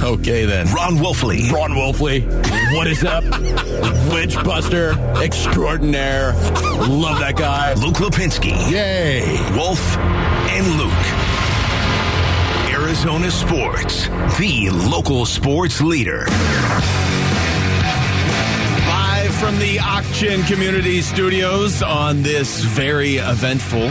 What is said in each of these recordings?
Okay, then. Ron Wolfley. Ron Wolfley. What is up? Witch Buster extraordinaire. Love that guy. Luke Lapinski. Yay. Wolf and Luke. Arizona Sports, the local sports leader. Live from the Auction Community Studios on this very eventful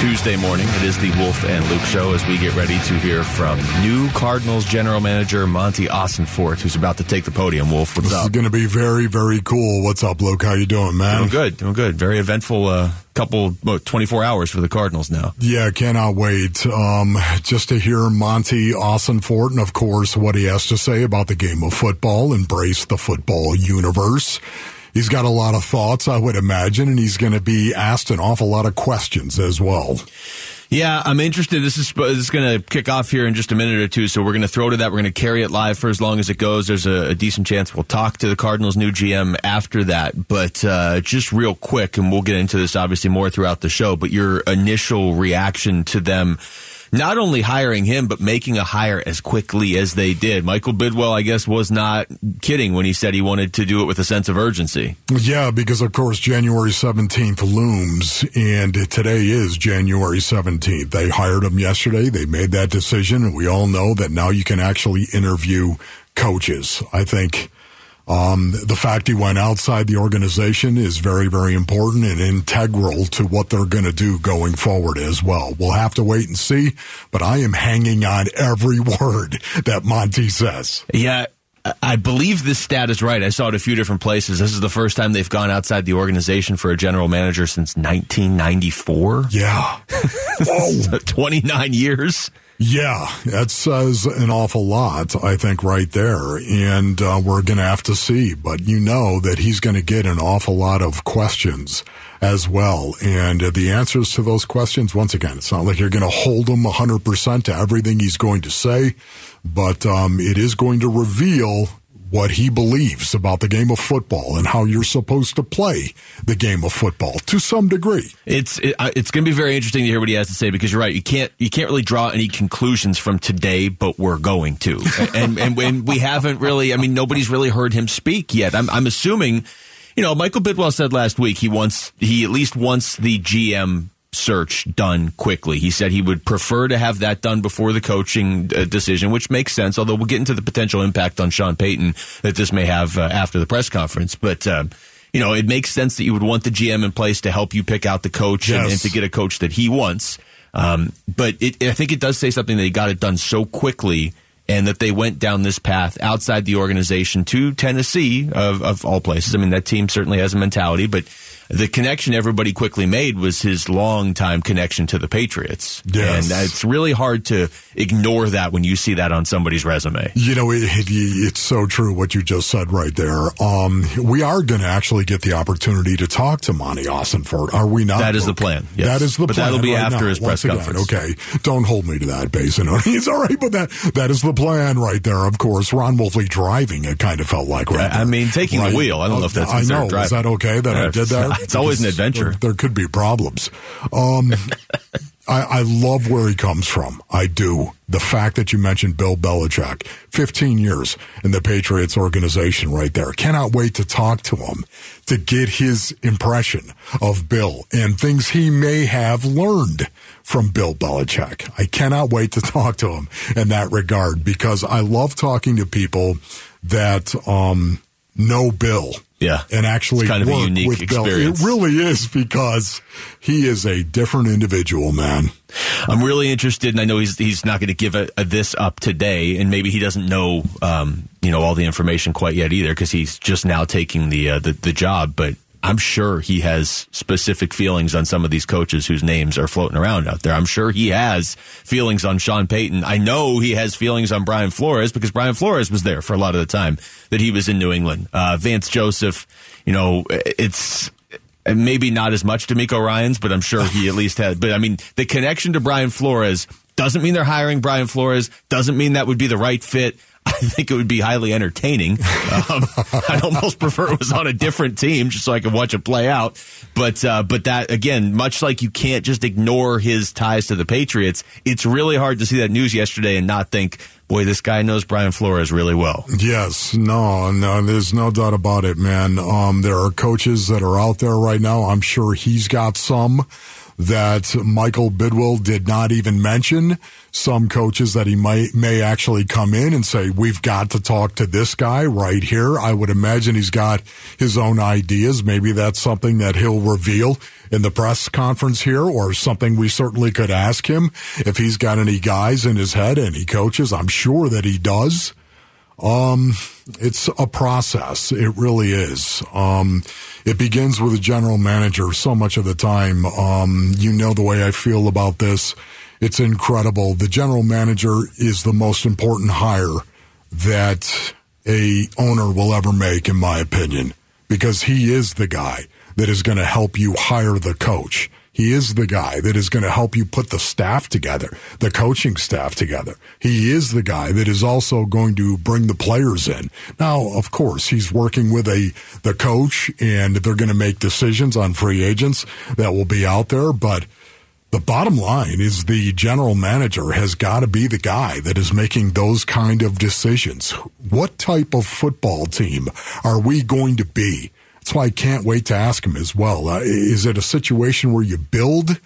Tuesday morning. It is the Wolf and Luke show as we get ready to hear from new Cardinals general manager Monti Ossenfort, who's about to take the podium. Wolf, what's This is going to be very, very cool. What's up, Luke? How you doing, man? Doing good, doing good. Very eventful uh, couple, what, 24 hours for the Cardinals now. Yeah, cannot wait. Um, just to hear Monti Ossenfort and, of course, what he has to say about the game of football, embrace the football universe. He's got a lot of thoughts, I would imagine, and he's going to be asked an awful lot of questions as well. Yeah, I'm interested. This is this is going to kick off here in just a minute or two, so we're going to throw to that. We're going to carry it live for as long as it goes. There's a, a decent chance we'll talk to the Cardinals' new GM after that. But uh, just real quick, and we'll get into this obviously more throughout the show. But your initial reaction to them not only hiring him, but making a hire as quickly as they did. Michael Bidwill, I guess, was not kidding when he said he wanted to do it with a sense of urgency. Yeah, because of course January 17th looms and today is January 17th. They hired him yesterday. They made that decision and we all know that now you can actually interview coaches. I think um, the fact he went outside the organization is very, very important and integral to what they're going to do going forward as well. We'll have to wait and see, but I am hanging on every word that Monti says. Yeah, I believe this stat is right. I saw it a few different places. This is the first time they've gone outside the organization for a general manager since 1994. Yeah. oh. 29 years. Yeah, that says an awful lot, I think, right there. And uh, we're going to have to see. But you know that he's going to get an awful lot of questions as well. And uh, the answers to those questions, once again, it's not like you're going to hold him 100% to everything he's going to say, but um, it is going to reveal what he believes about the game of football and how you're supposed to play the game of football to some degree. It's it, it's going to be very interesting to hear what he has to say because you're right. You can't you can't really draw any conclusions from today, but we're going to, and and when we haven't really, I mean, nobody's really heard him speak yet. I'm I'm assuming, you know, Michael Bidwill said last week he wants he at least wants the GM search done quickly. He said he would prefer to have that done before the coaching uh, decision, which makes sense. Although we'll get into the potential impact on Sean Payton that this may have uh, after the press conference, but. Uh, you know, it makes sense that you would want the GM in place to help you pick out the coach yes. and, and, to get a coach that he wants. Um, but it, I think it does say something that he got it done so quickly and that they went down this path outside the organization to Tennessee, of, of all places. I mean, that team certainly has a mentality, but the connection everybody quickly made was his long-time connection to the Patriots. Yes. And it's really hard to ignore that when you see that on somebody's resume. You know, it, it, it's so true what you just said right there. Um, we are going to actually get the opportunity to talk to Monti Ossenfort, are we not? That is the plan. Yes. That is the but plan. that'll be right after now, his press again, conference. Okay. Don't hold me to that, Basin. It's all right, but that, that is the plan right there, of course. Ron Wolfley driving, it kind of felt like right I, I mean, taking right. the wheel. I don't know if that's I know. driving. Is that okay that I did that? It's always an adventure. There, there could be problems. Um, I, I love where he comes from. I do. The fact that you mentioned Bill Belichick, 15 years in the Patriots organization right there. Cannot wait to talk to him to get his impression of Bill and things he may have learned from Bill Belichick. I cannot wait to talk to him in that regard because I love talking to people that, um, know Bill. Yeah. And actually it's kind of work a unique with experience. Bill. It really is because he is a different individual, man. I'm really interested, and I know he's he's not going to give a, a this up today, and maybe he doesn't know um, you know all the information quite yet either because he's just now taking the, uh, the the job. But I'm sure he has specific feelings on some of these coaches whose names are floating around out there. I'm sure he has feelings on Sean Payton. I know he has feelings on Brian Flores because Brian Flores was there for a lot of the time that he was in New England. Uh, Vance Joseph, you know, it's maybe not as much DeMeco Ryans, but I'm sure he at least had. But I mean, the connection to Brian Flores doesn't mean they're hiring Brian Flores. Doesn't mean that would be the right fit. I think it would be highly entertaining. Um, I'd almost prefer it was on a different team just so I could watch it play out. But uh, but that again, much like you can't just ignore his ties to the Patriots, it's really hard to see that news yesterday and not think, boy, this guy knows Brian Flores really well. Yes, no, no, there's no doubt about it, man. Um, there are coaches that are out there right now. I'm sure he's got some that Michael Bidwill did not even mention. Some coaches that he might may actually come in and say, "We've got to talk to this guy right here." I would imagine he's got his own ideas. Maybe that's something that he'll reveal in the press conference here, or something we certainly could ask him if he's got any guys in his head, any coaches. I'm sure that he does. Um, it's a process. It really is. Um, it begins with a general manager so much of the time. Um, you know the way I feel about this. It's incredible. The general manager is the most important hire that a owner will ever make, in my opinion, because he is the guy that is going to help you hire the coach. He is the guy that is going to help you put the staff together, the coaching staff together. He is the guy that is also going to bring the players in. Now, of course, he's working with a the coach and they're going to make decisions on free agents that will be out there, but the bottom line is the general manager has got to be the guy that is making those kind of decisions. What type of football team are we going to be? That's why I can't wait to ask him as well. Uh, is it a situation where you build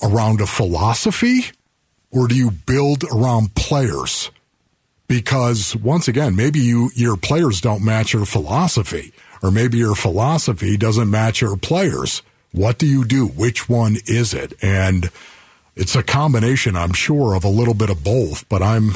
around a philosophy or do you build around players? Because once again, maybe you, your players don't match your philosophy or maybe your philosophy doesn't match your players. What do you do? Which one is it? And it's a combination, I'm sure, of a little bit of both, but I'm,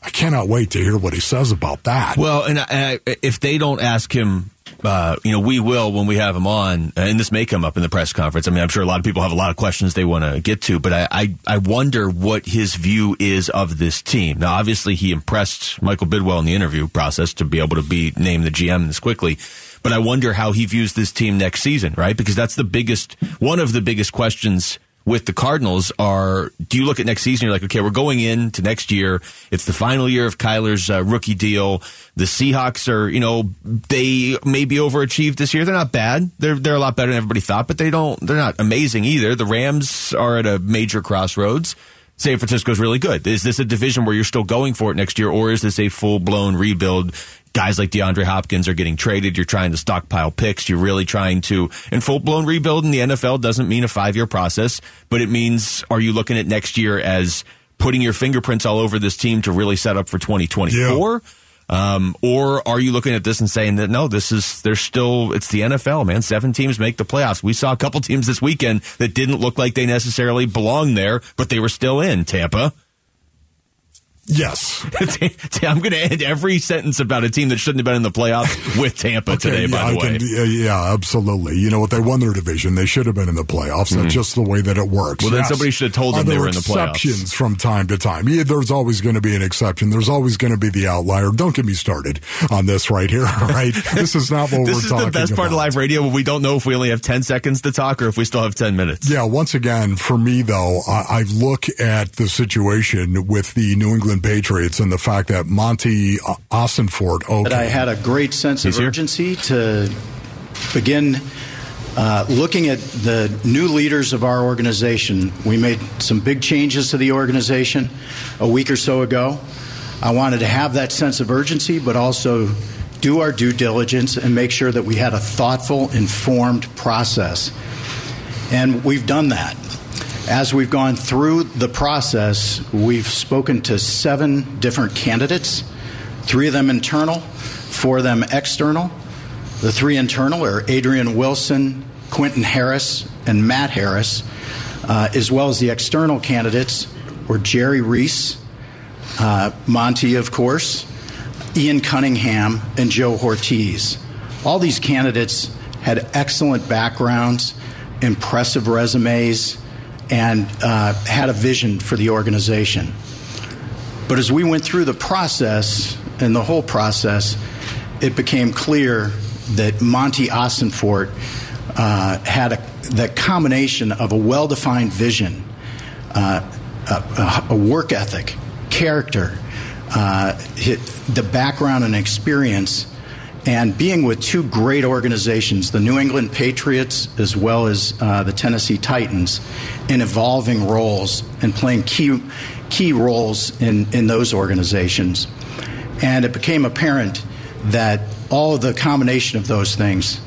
I cannot wait to hear what he says about that. Well, and, I, if they don't ask him uh, you know, we will when we have him on, and this may come up in the press conference. I mean, I'm sure a lot of people have a lot of questions they want to get to, but I, I, I wonder what his view is of this team. Now, obviously, he impressed Michael Bidwill in the interview process to be able to be named the GM this quickly. But I wonder how he views this team next season, right? Because that's the biggest, one of the biggest questions with the Cardinals are do you look at next season? You're like, okay, we're going into next year. It's the final year of Kyler's uh, rookie deal. The Seahawks are, you know, they may be overachieved this year. They're not bad. They're they're a lot better than everybody thought, but they don't. They're not amazing either. The Rams are at a major crossroads. San Francisco's really good. Is this a division where you're still going for it next year, or is this a full blown rebuild? Guys like DeAndre Hopkins are getting traded. You're trying to stockpile picks. You're really trying to, and full blown rebuild in the NFL doesn't mean a five year process, but it means are you looking at next year as putting your fingerprints all over this team to really set up for 2024? Yeah. Um, or are you looking at this and saying that no, this is there's still it's the NFL, man. Seven teams make the playoffs. We saw a couple teams this weekend that didn't look like they necessarily belonged there, but they were still in Tampa. Yes. I'm going to end every sentence about a team that shouldn't have been in the playoffs with Tampa okay, today, yeah, by the I way. Can, yeah, absolutely. You know what? They won their division. They should have been in the playoffs. Mm-hmm. That's just the way that it works. Well, then yes. somebody should have told them they were in the playoffs. exceptions from time to time. Yeah, there's always going to be an exception. There's always going to be the outlier. Don't get me started on this right here, all right? this is not what we're talking about. This is the best part about. of live radio we don't know if we only have 10 seconds to talk or if we still have 10 minutes. Yeah, once again, for me, though, I, I look at the situation with the New England Patriots and the fact that Monti Ossenfort. Okay. That I had a great sense of urgency here? to begin uh, looking at the new leaders of our organization. We made some big changes to the organization a week or so ago. I wanted to have that sense of urgency, but also do our due diligence and make sure that we had a thoughtful, informed process. And we've done that. As we've gone through the process, we've spoken to seven different candidates, three of them internal, four of them external. The three internal are Adrian Wilson, Quentin Harris, and Matt Harris, uh, as well as the external candidates were Jerry Reese, uh, Monti, of course, Ian Cunningham, and Joe Hortiz. All these candidates had excellent backgrounds, impressive resumes, and uh, had a vision for the organization. But as we went through the process and the whole process, it became clear that Monti Ossenfort uh, had a, the combination of a well defined vision, uh, a, a, work ethic, character, uh, the background and experience and being with two great organizations, the New England Patriots as well as uh, the Tennessee Titans, in evolving roles and playing key key roles in, in those organizations. And it became apparent that all the combination of those things,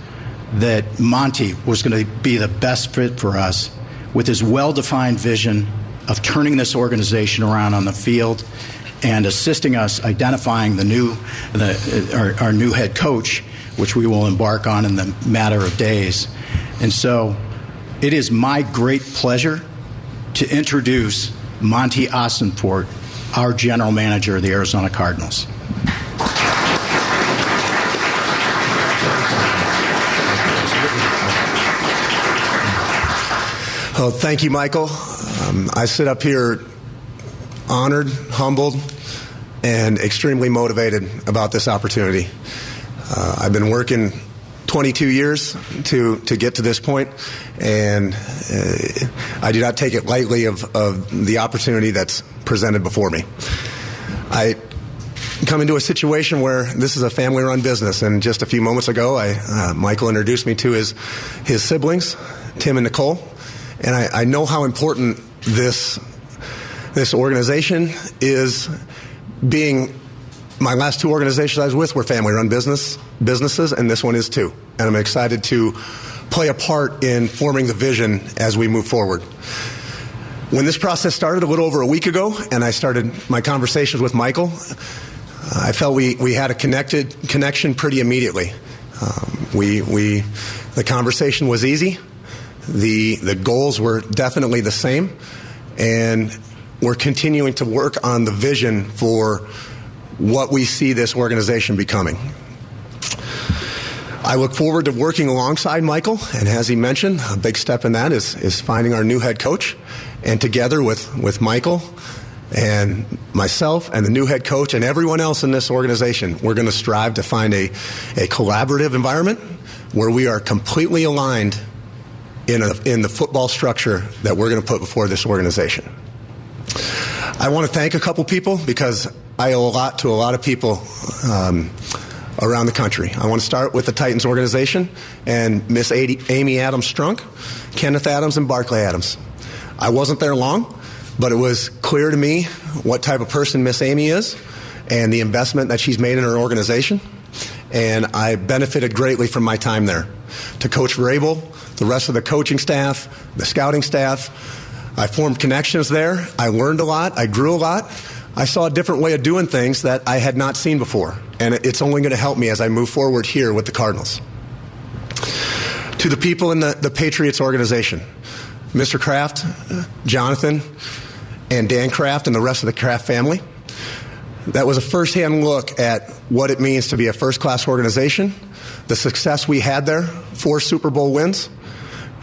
that Monti was going to be the best fit for us with his well defined vision of turning this organization around on the field and assisting us identifying the new the, our, our new head coach, which we will embark on in the matter of days. And so it is my great pleasure to introduce Monti Ossenfort, our general manager of the Arizona Cardinals. Oh, thank you, Michael. Um, I sit up here honored, humbled, and extremely motivated about this opportunity. Uh, I've been working 22 years to, to get to this point, and uh, I do not take it lightly of, of the opportunity that's presented before me. I come into a situation where this is a family run business, and just a few moments ago, I, uh, Michael introduced me to his, his siblings, Tim and Nicole, and I, I know how important this, this organization is being my last two organizations I was with were family run business businesses, and this one is too. And I'm excited to play a part in forming the vision as we move forward. When this process started a little over a week ago, and I started my conversations with Michael, I felt we, we had a connected connection pretty immediately. Um, we, we, the conversation was easy. The, the goals were definitely the same. And we're continuing to work on the vision for what we see this organization becoming. I look forward to working alongside Michael, and as he mentioned, a big step in that is, is finding our new head coach. And together with, with Michael and myself and the new head coach and everyone else in this organization, we're going to strive to find a, a collaborative environment where we are completely aligned in, a, in the football structure that we're going to put before this organization. I want to thank a couple people because I owe a lot to a lot of people um, around the country. I want to start with the Titans organization and Miss Amy Adams Strunk, Kenneth Adams, and Barclay Adams. I wasn't there long, but it was clear to me what type of person Miss Amy is and the investment that she's made in her organization. And I benefited greatly from my time there. To Coach Vrabel, the rest of the coaching staff, the scouting staff, I formed connections there. I learned a lot. I grew a lot. I saw a different way of doing things that I had not seen before. And it's only going to help me as I move forward here with the Cardinals. To the people in the, the Patriots organization, Mr. Kraft, Jonathan, and Dan Kraft, and the rest of the Kraft family, that was a firsthand look at what it means to be a first class organization, the success we had there, four Super Bowl wins,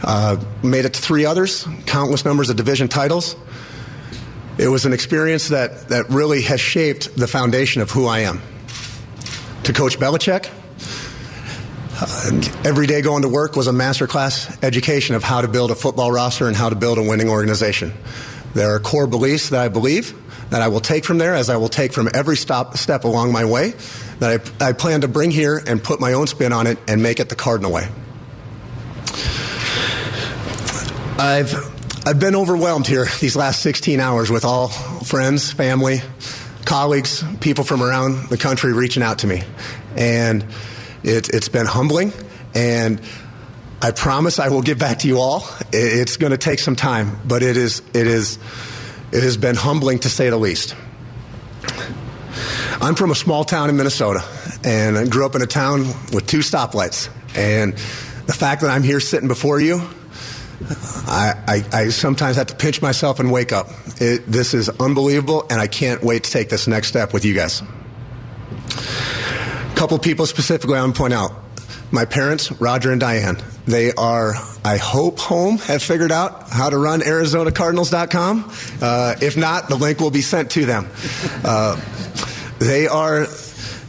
uh, made it to three others, countless numbers of division titles. It was an experience that, that really has shaped the foundation of who I am. To Coach Belichick, uh, every day going to work was a masterclass education of how to build a football roster and how to build a winning organization. There are core beliefs that I believe that I will take from there, as I will take from every stop, step along my way, that I, I plan to bring here and put my own spin on it and make it the Cardinal way. I've I've been overwhelmed here these last 16 hours with all friends, family, colleagues, people from around the country reaching out to me, and it, it's been humbling. And I promise I will get back to you all. It's going to take some time, but it is it is it has been humbling to say the least. I'm from a small town in Minnesota, and I grew up in a town with two stoplights. And the fact that I'm here sitting before you I, I, I, sometimes have to pinch myself and wake up. It, this is unbelievable, and I can't wait to take this next step with you guys. A couple people specifically I want to point out. My parents, Roger and Diane, they are, I hope, home, have figured out how to run ArizonaCardinals.com. Uh, if not, the link will be sent to them. Uh, they are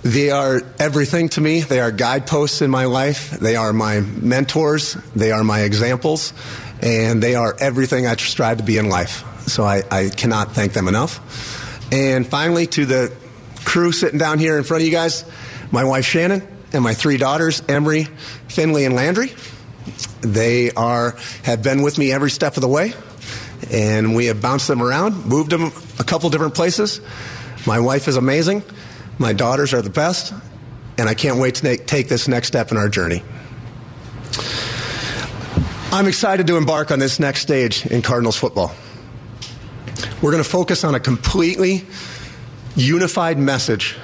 they are everything to me. They are guideposts in my life. They are my mentors. They are my examples. And they are everything I strive to be in life. So I, I cannot thank them enough. And finally, to the crew sitting down here in front of you guys, my wife Shannon, and my three daughters, Emery, Finley, and Landry. They are have been with me every step of the way, and we have bounced them around, moved them a couple different places. My wife is amazing. My daughters are the best, and I can't wait to take this next step in our journey. I'm excited to embark on this next stage in Cardinals football. We're going to focus on a completely unified message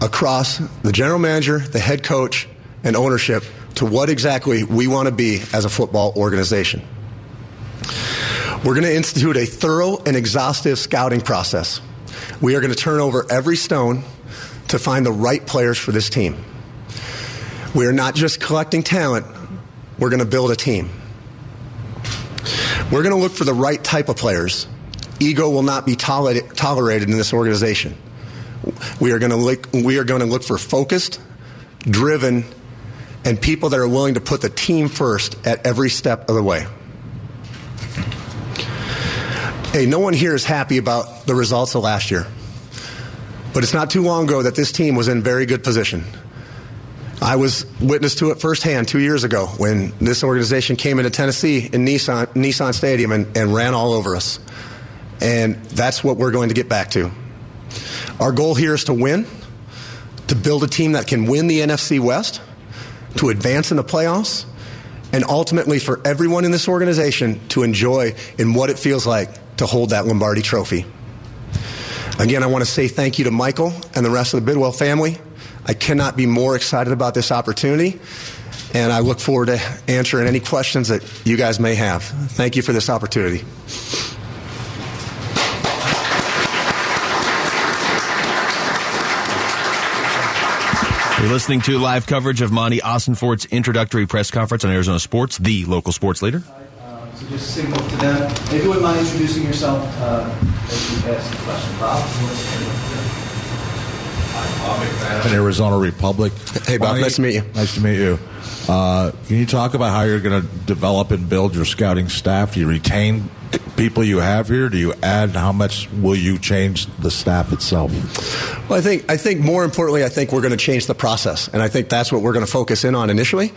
across the general manager, the head coach, and ownership to what exactly we want to be as a football organization. We're going to institute a thorough and exhaustive scouting process. We are going to turn over every stone to find the right players for this team. We are not just collecting talent, we're going to build a team. We're going to look for the right type of players. Ego will not be tolerated in this organization. We are going to look, we are going to look for focused, driven, and people that are willing to put the team first at every step of the way. Hey, no one here is happy about the results of last year. But it's not too long ago that this team was in very good position. I was witness to it firsthand two years ago when this organization came into Tennessee in Nissan, Nissan Stadium and, and ran all over us. And that's what we're going to get back to. Our goal here is to win, to build a team that can win the NFC West, to advance in the playoffs, and ultimately for everyone in this organization to enjoy in what it feels like to hold that Lombardi trophy. Again, I want to say thank you to Michael and the rest of the Bidwill family. I cannot be more excited about this opportunity, and I look forward to answering any questions that you guys may have. Thank you for this opportunity. You're listening to live coverage of Monti Ossenfort's introductory press conference on Arizona Sports, the local sports leader. So just signal to them. If you wouldn't mind introducing yourself uh, as you ask the question. Bob? Bob McManaman. Arizona Republic. Hey, Bob. Nice to meet you. Nice to meet you. Uh, can you talk about how you're going to develop and build your scouting staff? Do you retain people you have here? Do you add? How much will you change the staff itself? Well, I think I think more importantly, I think we're going to change the process, and I think that's what we're going to focus in on initially.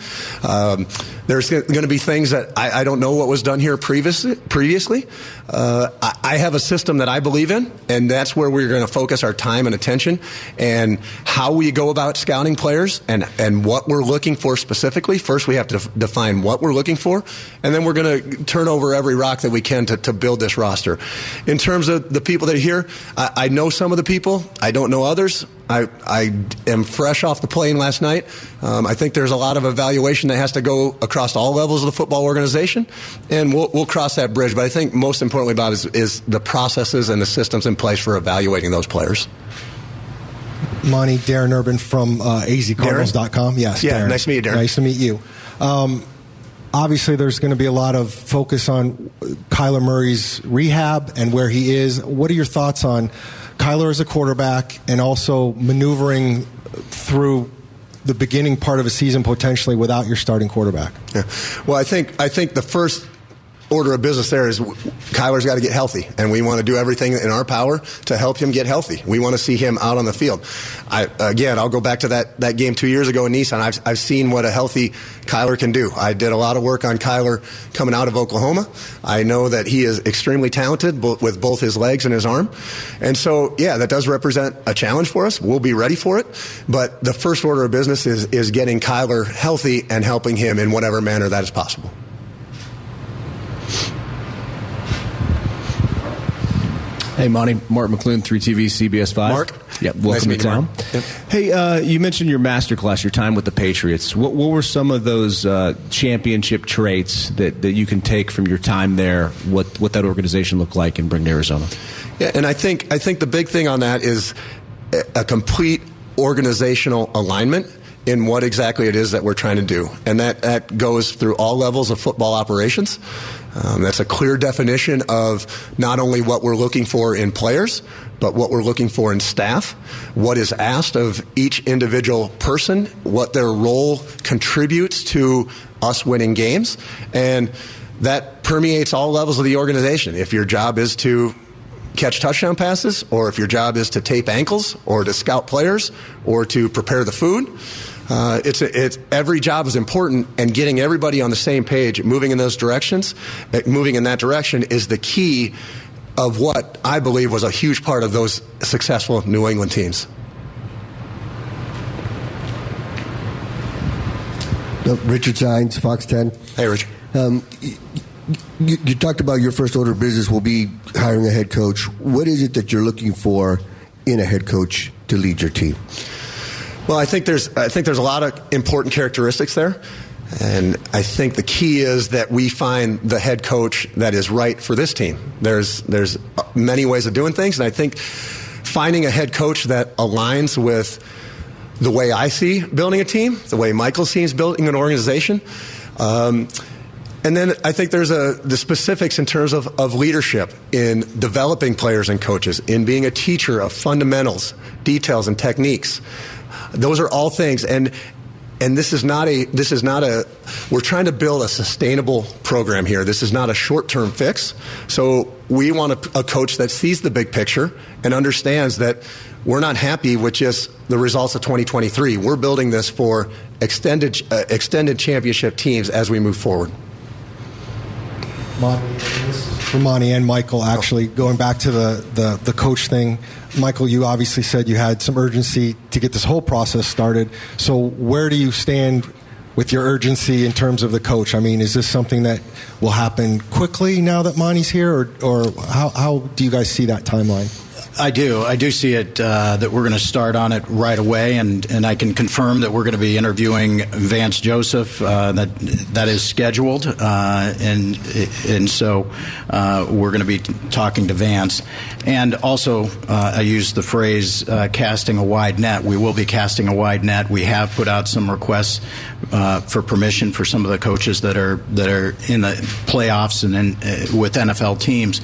Um, there's going to be things that I, I, don't know what was done here previously. Previously, uh, I, I, have a system that I believe in, and that's where we're going to focus our time and attention, and how we go about scouting players, and and what we're looking for specifically. First, we have to define what we're looking for, and then we're going to turn over every rock that we can to, to build this roster. In terms of the people that are here, I, I know some of the people. I don't know others. I, I am fresh off the plane last night. Um, I think there's a lot of evaluation that has to go across all levels of the football organization, and we'll, we'll cross that bridge. But I think most importantly Bob, is, is the processes and the systems in place for evaluating those players. Monti, Darren Urban from uh, azcardinals.com. Yes, yeah, Darren. nice to meet you, Darren. Nice to meet you. Um, obviously there's going to be a lot of focus on Kyler Murray's rehab and where he is. What are your thoughts on Kyler as a quarterback and also maneuvering through the beginning part of a season potentially without your starting quarterback? Yeah. Well, I think I think the first order of business there is Kyler's got to get healthy, and we want to do everything in our power to help him get healthy. We want to see him out on the field. I, again, I'll go back to that, that game two years ago in Nissan. I've, I've seen what a healthy Kyler can do. I did a lot of work on Kyler coming out of Oklahoma. I know that he is extremely talented with both his legs and his arm. And so, yeah, that does represent a challenge for us. We'll be ready for it. But the first order of business is, is getting Kyler healthy and helping him in whatever manner that is possible. Hey, Monti. Mark McClune, 3TV, CBS 5. Mark. Yeah, welcome nice to, to town. Yep. Hey, uh, you mentioned your master class, your time with the Patriots. What, what were some of those uh, championship traits that, that you can take from your time there, what, what that organization looked like, and bring to Arizona? Yeah, and I think, I think the big thing on that is a complete organizational alignment in what exactly it is that we're trying to do. And that, that goes through all levels of football operations. Um, that's a clear definition of not only what we're looking for in players, but what we're looking for in staff, what is asked of each individual person, what their role contributes to us winning games. And that permeates all levels of the organization. If your job is to catch touchdown passes, or if your job is to tape ankles, or to scout players, or to prepare the food. Uh, it's, it's every job is important, and getting everybody on the same page, moving in those directions, uh, moving in that direction is the key of what I believe was a huge part of those successful New England teams. Richard Sines, Fox 10. Hey, Richard. Um, you, you, talked about your first order of business will be hiring a head coach. What is it that you're looking for in a head coach to lead your team? Well, I think there's I think there's a lot of important characteristics there. And I think the key is that we find the head coach that is right for this team. There's there's many ways of doing things, and I think finding a head coach that aligns with the way I see building a team, the way Michael sees building an organization. Um, and then I think there's a, the specifics in terms of, of leadership in developing players and coaches, in being a teacher of fundamentals, details, and techniques. Those are all things. And, and this is not a this is not a we're trying to build a sustainable program here. This is not a short-term fix. So we want a, a, coach that sees the big picture and understands that we're not happy with just the results of 2023 we're building this for extended uh, extended championship teams as we move forward Monti and Michael, actually, going back to the, the, the coach thing, Michael, you obviously said you had some urgency to get this whole process started. So, where do you stand with your urgency in terms of the coach? I mean, is this something that will happen quickly now that Monti's here, or, or how, how do you guys see that timeline? I do. I do see it uh, that we're going to start on it right away, and, and I can confirm that we're going to be interviewing Vance Joseph. Uh, that that is scheduled, uh, and and so uh, we're going to be talking to Vance. And also, uh, I use the phrase uh, "casting a wide net." We will be casting a wide net. We have put out some requests for permission for some of the coaches that are that are in the playoffs and in, with NFL teams.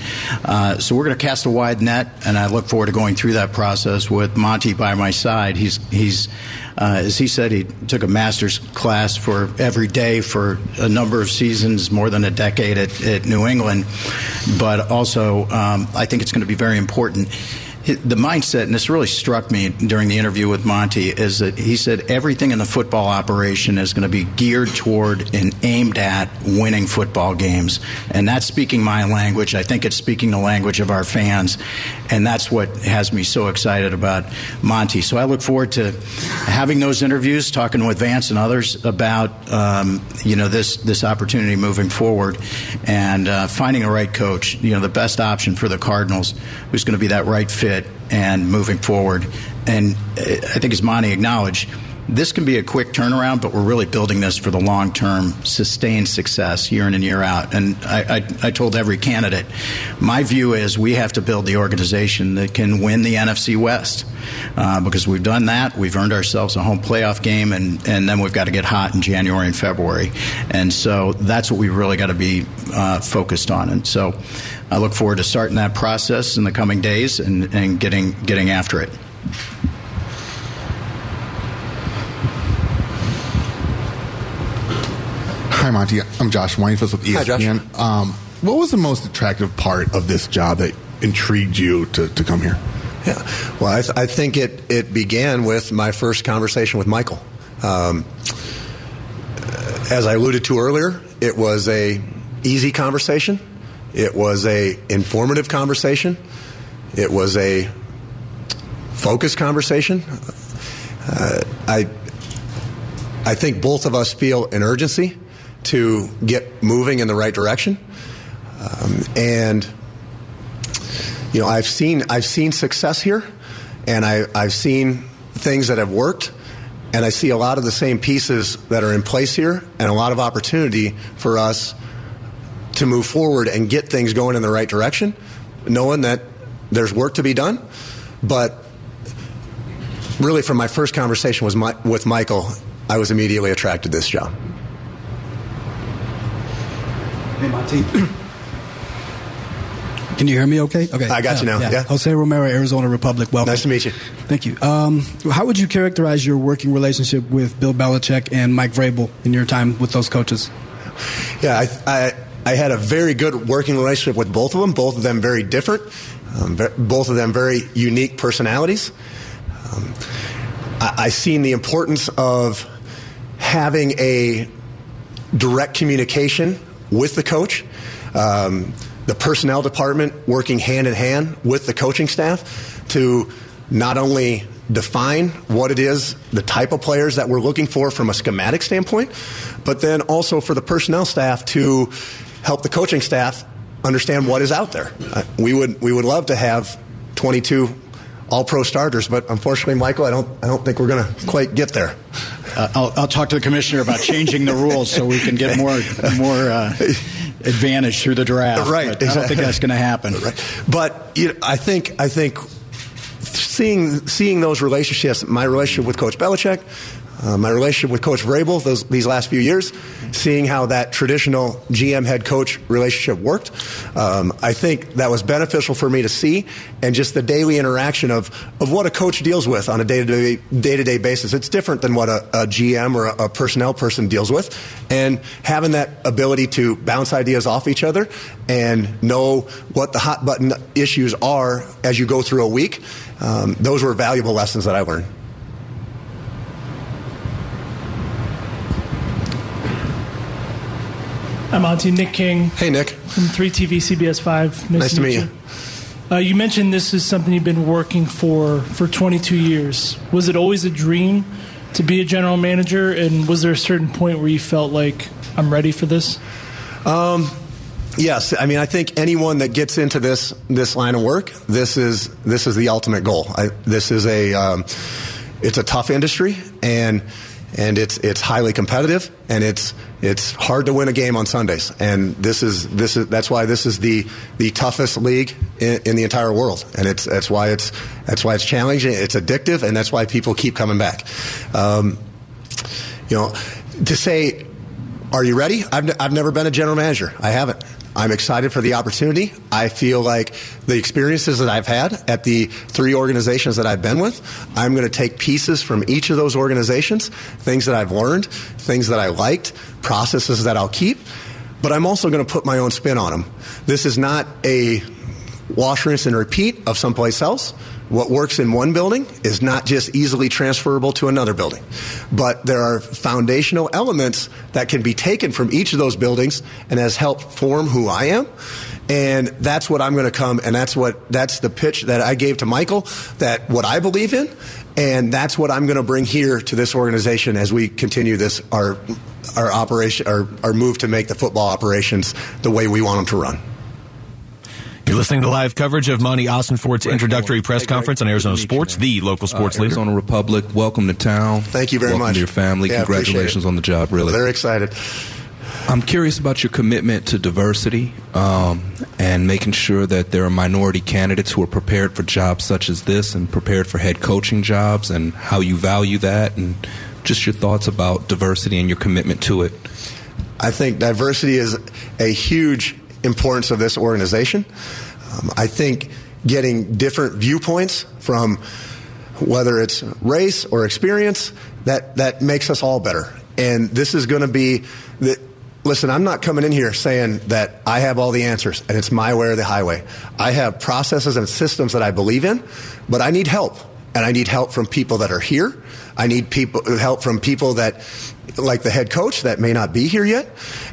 so we're going to cast a wide net, and I look forward to going through that process with Monti by my side. He's he's uh, as he said, he took a master's class for every day for a number of seasons, more than a decade at, at New England. But also, um, I think it's going to be very important the mindset, and this really struck me during the interview with Monti, is that he said everything in the football operation is going to be geared toward and aimed at winning football games. And that's speaking my language. I think it's speaking the language of our fans. And that's what has me so excited about Monti. So I look forward to having those interviews, talking with Vance and others about, um, you know, this, this opportunity moving forward and uh, finding a right coach, you know, the best option for the Cardinals, who's going to be that right fit it and moving forward. And uh, I think, as Monti acknowledged, this can be a quick turnaround, but we're really building this for the long term, sustained success year in and year out. And I, I, I, told every candidate, my view is we have to build the organization that can win the NFC West. Uh, because we've done that, we've earned ourselves a home playoff game, and, and then we've got to get hot in January and February. And so that's what we've really got to be uh, focused on. And so I look forward to starting that process in the coming days and, and getting, getting after it. Hi, Monti. I'm Josh Weinfuss with ESPN. Hi, um, what was the most attractive part of this job that intrigued you to, to come here? Yeah, well, I, th- I, think it, it began with my first conversation with Michael. Um, as I alluded to earlier, it was a easy conversation. It was a informative conversation. It was a focused conversation. Uh, I I think both of us feel an urgency to get moving in the right direction. Um, and you know, I've seen I've seen success here, and I, I've seen things that have worked, and I see a lot of the same pieces that are in place here, and a lot of opportunity for us to move forward and get things going in the right direction, knowing that there's work to be done, but really from my first conversation with Michael, I was immediately attracted to this job. Hey, Monti. Can you hear me okay? Okay. I got you now. Yeah. yeah. Jose Romero, Arizona Republic. Welcome. Nice to meet you. Thank you. Um, how would you characterize your working relationship with Bill Belichick and Mike Vrabel in your time with those coaches? Yeah, I, I, I had a very good working relationship with both of them, both of them very different. Um, both of them very unique personalities. Um, I, I seen the importance of having a direct communication with the coach. Um, the personnel department working hand in hand with the coaching staff to not only define what it is, the type of players that we're looking for from a schematic standpoint, but then also for the personnel staff to help the coaching staff understand what is out there. Uh, we would we would love to have 22 all pro starters, but unfortunately, Michael, I don't I don't think we're going to quite get there. Uh, I'll, I'll, talk to the commissioner about changing the rules so we can get more more uh, advantage through the draft. Right. Exactly. I don't think that's going to happen. Right. But you know, I think I think seeing seeing those relationships, my relationship with Coach Belichick, uh, my relationship with Coach Vrabel those, these last few years, seeing how that traditional GM head coach relationship worked, um, I think that was beneficial for me to see, and just the daily interaction of, of what a coach deals with on a day to day basis. It's different than what a, a GM or a, a, personnel person deals with, and having that ability to bounce ideas off each other and know what the hot button issues are as you go through a week. Um, those were valuable lessons that I learned. I'm Monti Nick King. Hey, Nick. From 3TV CBS 5. Nice, nice to meet you. you. Uh, you mentioned this is something you've been working for for 22 years. Was it always a dream to be a general manager? And was there a certain point where you felt like, I'm ready for this? Um, yes. I mean, I think anyone that gets into this, this line of work, this is, this is the ultimate goal. I, this is a, um, it's a tough industry and, and it's it's highly competitive and it's it's hard to win a game on Sundays. And this is this is that's why this is the the toughest league in, in, the entire world. And it's that's why it's that's why it's challenging it's addictive and that's why people keep coming back. Um, you know to say are you ready? I've, I've never been a general manager. I haven't I'm excited for the opportunity. I feel like the experiences that I've had at the three organizations that I've been with, I'm going to take pieces from each of those organizations, things that I've learned, things that I liked, processes that I'll keep, but I'm also going to put my own spin on them. This is not a wash, rinse, and repeat of someplace else. What works in one building is not just easily transferable to another building. But there are foundational elements that can be taken from each of those buildings and has helped form who I am. And that's what I'm going to come, and that's what that's the pitch that I gave to Michael. That what I believe in, and that's what I'm going to bring here to this organization as we continue this our our operation our, our move to make the football operations the way we want them to run. You're listening to live coverage of Monti Ossenfort's introductory press conference on Arizona Sports, the local sports uh, leader. Arizona Republic, welcome to town. Thank you very welcome much. to your family. Yeah, Congratulations on the job, really. Very excited. I'm curious about your commitment to diversity um, and making sure that there are minority candidates who are prepared for jobs such as this and prepared for head coaching jobs and how you value that and just your thoughts about diversity and your commitment to it. I think diversity is a huge importance of this organization. Um, I think getting different viewpoints from whether it's race or experience that that makes us all better. And this is going to be the, listen, I'm not coming in here saying that I have all the answers and it's my way or the highway. I have processes and systems that I believe in, but I need help. And I need help from people that are here. I need people help from people that like the head coach that may not be here yet.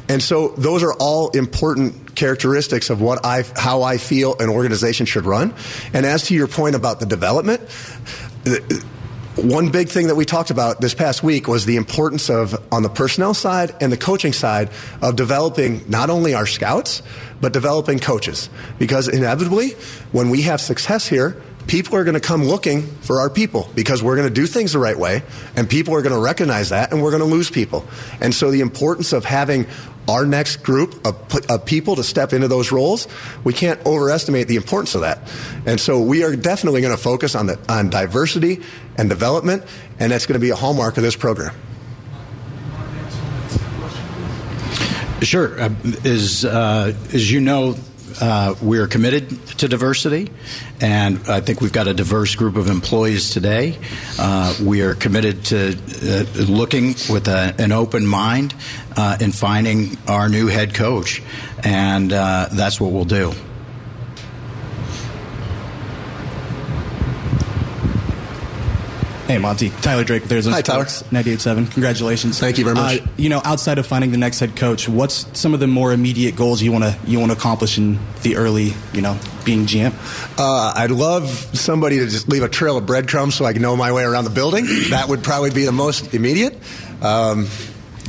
And so those are all important characteristics of what I how I feel an organization should run. And as to your point about the development, one big thing that we talked about this past week was the importance of, on the personnel side and the coaching side, of developing not only our scouts, but developing coaches. Because inevitably, when we have success here, people are going to come looking for our people because we're going to do things the right way and people are going to recognize that and we're going to lose people. And so the importance of having our next group of, of, people to step into those roles, we can't overestimate the importance of that. And so we are definitely going to focus on the on diversity and development, and that's going to be a hallmark of this program. Sure. Uh, as, uh, as you know, uh, we are committed to diversity, and I think we've got a diverse group of employees today. Uh, we are committed to uh, looking with a, an open mind uh, in finding our new head coach, and uh, that's what we'll do. Hey, Monti. Tyler Drake with Arizona Hi, Tyler. Sports, 98.7. Congratulations. Thank you very much. Uh, you know, outside of finding the next head coach, what's some of the more immediate goals you want to you want to accomplish in the early, you know, being GM? Uh, I'd love somebody to just leave a trail of breadcrumbs so I can know my way around the building. That would probably be the most immediate. Um,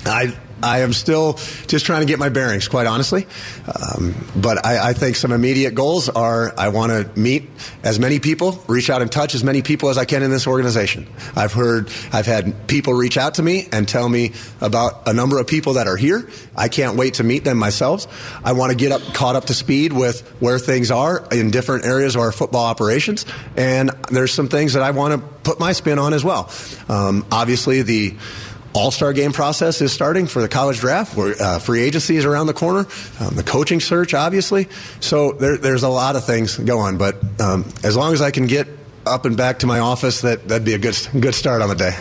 I I am still just trying to get my bearings, quite honestly. Um, but I, I think some immediate goals are I want to meet as many people, reach out and touch as many people as I can in this organization. I've heard, I've had people reach out to me and tell me about a number of people that are here. I can't wait to meet them myself. I want to get up, caught up to speed with where things are in different areas of our football operations. And there's some things that I want to put my spin on as well. Um, obviously, the all Star game process is starting for the college draft. Where uh, free agency is around the corner. Um, the coaching search, obviously. So there, there's a lot of things going. But um, as long as I can get up and back to my office, that that'd be a good good start on the day.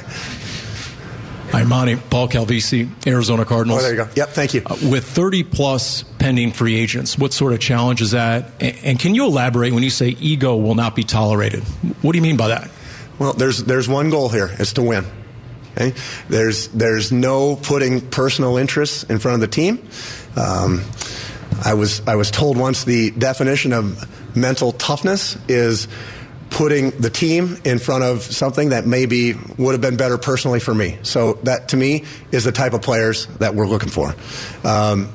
Hi, Monti. Paul Calvisi, Arizona Cardinals. Oh, there you go. Yep, thank you. Uh, with 30 plus pending free agents, what sort of challenge is that? And, and can you elaborate when you say ego will not be tolerated? What do you mean by that? Well, there's there's one goal here: is to win. Okay? There's there's no putting personal interests in front of the team. Um, I was I was told once the definition of mental toughness is putting the team in front of something that maybe would have been better personally for me. So that to me is the type of players that we're looking for. Um,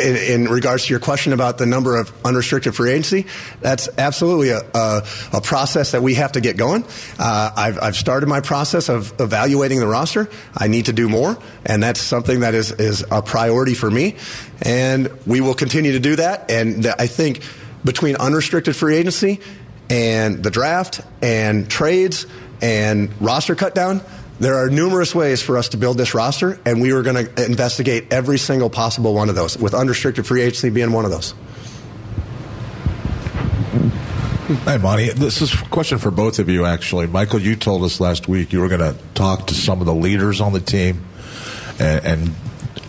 in, in, regards to your question about the number of unrestricted free agency, that's absolutely a, a, a process that we have to get going. Uh, I've, I've, started my process of evaluating the roster. I need to do more, and that's something that is, is a priority for me. And we will continue to do that. And I think between unrestricted free agency and the draft and trades and roster cut down, there are numerous ways for us to build this roster, and we are going to investigate every single possible one of those, with unrestricted free agency being one of those. Hey, Monti, this is a question for both of you, actually. Michael, you told us last week you were going to talk to some of the leaders on the team and, and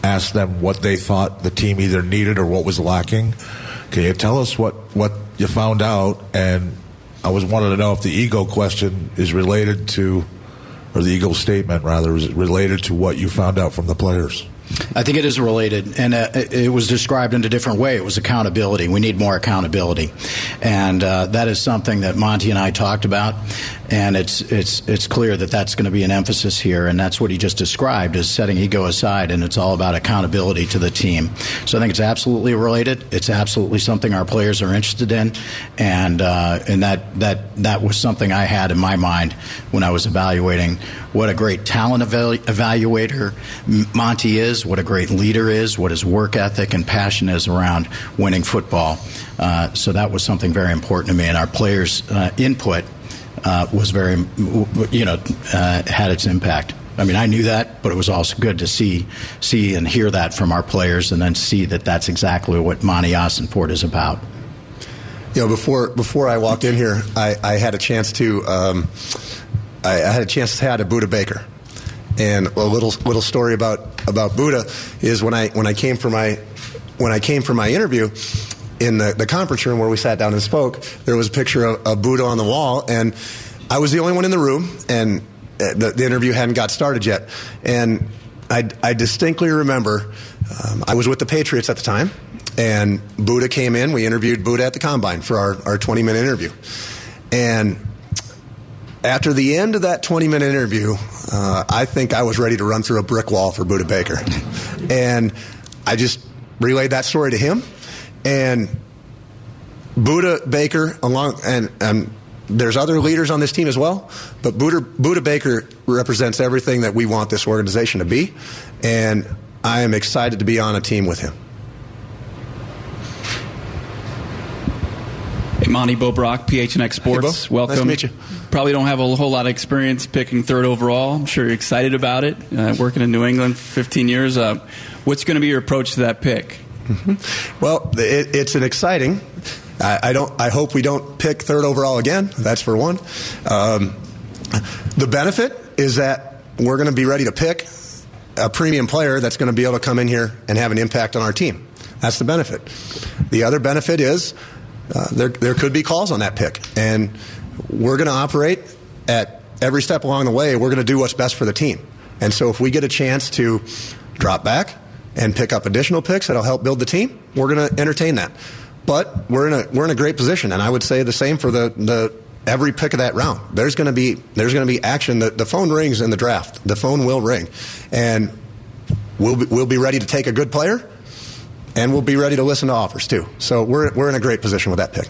ask them what they thought the team either needed or what was lacking. Can you tell us what, what you found out? And I was wanted to know if the ego question is related to or the Eagle statement rather is related to what you found out from the players? I think it is related, and uh, it was described in a different way. It was accountability. We need more accountability, and uh, that is something that Monti and I talked about. And it's it's it's clear that that's going to be an emphasis here, and that's what he just described as setting ego aside, and it's all about accountability to the team. So I think it's absolutely related. It's absolutely something our players are interested in, and uh, and that that that was something I had in my mind when I was evaluating what a great talent evalu- evaluator Monti is, what a great leader is, what his work ethic and passion is around winning football. Uh, so that was something very important to me, and our players' uh, input uh, was very, you know, uh, had its impact. I mean, I knew that, but it was also good to see, see and hear that from our players, and then see that that's exactly what Monti Ossenfort is about. You know, before before I walked in here, I, I had a chance to, um, I, I, had a chance to chat a Budda Baker, and a little little story about about Budda is when I when I came for my when I came for my interview, in the, the conference room where we sat down and spoke, there was a picture of, of Budda on the wall, and I was the only one in the room, and uh, the, the interview hadn't got started yet. And I, I distinctly remember um, I was with the Patriots at the time, and Budda came in. We interviewed Budda at the combine for our, our 20 minute interview. And after the end of that 20 minute interview, uh, I think I was ready to run through a brick wall for Budda Baker. and I just relayed that story to him and Budda Baker, along and, and there's other leaders on this team as well, but Budda, Budda Baker represents everything that we want this organization to be, and I am excited to be on a team with him. Hey, Monti Bo Brock, PHNX Sports. Hey, Welcome. Nice to meet you. Probably don't have a whole lot of experience picking third overall. I'm sure you're excited about it. Uh, working in New England for 15 years. Uh, what's going to be your approach to that pick? Mm-hmm. Well, it, it's an exciting. I, I, don't. I hope we don't pick third overall again. That's for one. Um, the benefit is that we're going to be ready to pick a premium player that's going to be able to come in here and have an impact on our team. That's the benefit. The other benefit is uh, there there could be calls on that pick, and we're going to operate at every step along the way, we're going to do what's best for the team. And so if we get a chance to drop back and pick up additional picks that'll help build the team, we're going to entertain that. But we're in a we're in a great position, and I would say the same for the the every pick of that round. There's going to be there's going to be action. The, the phone rings in the draft. The phone will ring, and we'll be, we'll be ready to take a good player, and we'll be ready to listen to offers too. So we're we're in a great position with that pick.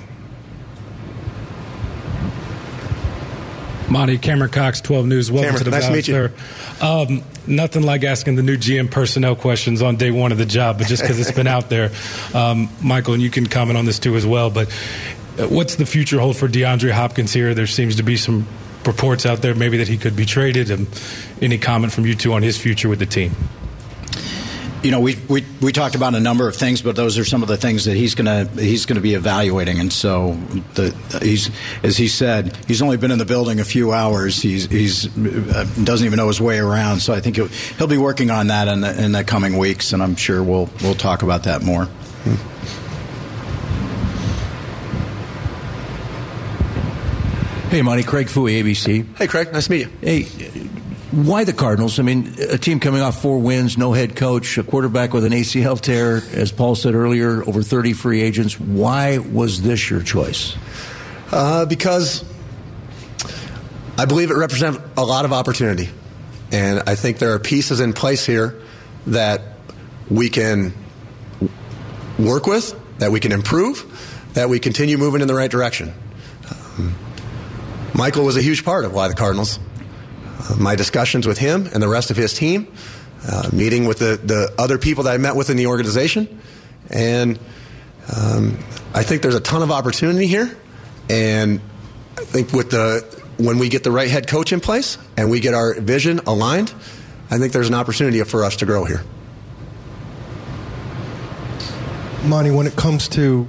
Monti Cameron Cox, 12 News. Welcome Cameron, to the nice to meet you. Um, nothing like asking the new GM personnel questions on day one of the job, but just because it's been out there. Um, Michael, and you can comment on this too as well, but uh, what's the future hold for DeAndre Hopkins here? There seems to be some reports out there maybe that he could be traded. Um, any comment from you two on his future with the team? You know, we, we we talked about a number of things, but those are some of the things that he's gonna he's gonna be evaluating. And so, the he's as he said, he's only been in the building a few hours. He's he's uh, doesn't even know his way around. So I think he'll, he'll be working on that in the, in the coming weeks, and I'm sure we'll we'll talk about that more. Hey, Monti. Craig Fouhy, ABC. Hey, Craig. Nice to meet you. Hey, why the Cardinals? I mean, a team coming off four wins, no head coach, a quarterback with an ACL tear, as Paul said earlier, over 30 free agents. Why was this your choice? Uh, because I believe it represents a lot of opportunity. And I think there are pieces in place here that we can work with, that we can improve, that we continue moving in the right direction. Um, Michael was a huge part of why the Cardinals. My discussions with him and the rest of his team, uh, meeting with the, the other people that I met with in the organization, and um, I think there's a ton of opportunity here. And I think with the when we get the right head coach in place and we get our vision aligned, I think there's an opportunity for us to grow here. Monti, when it comes to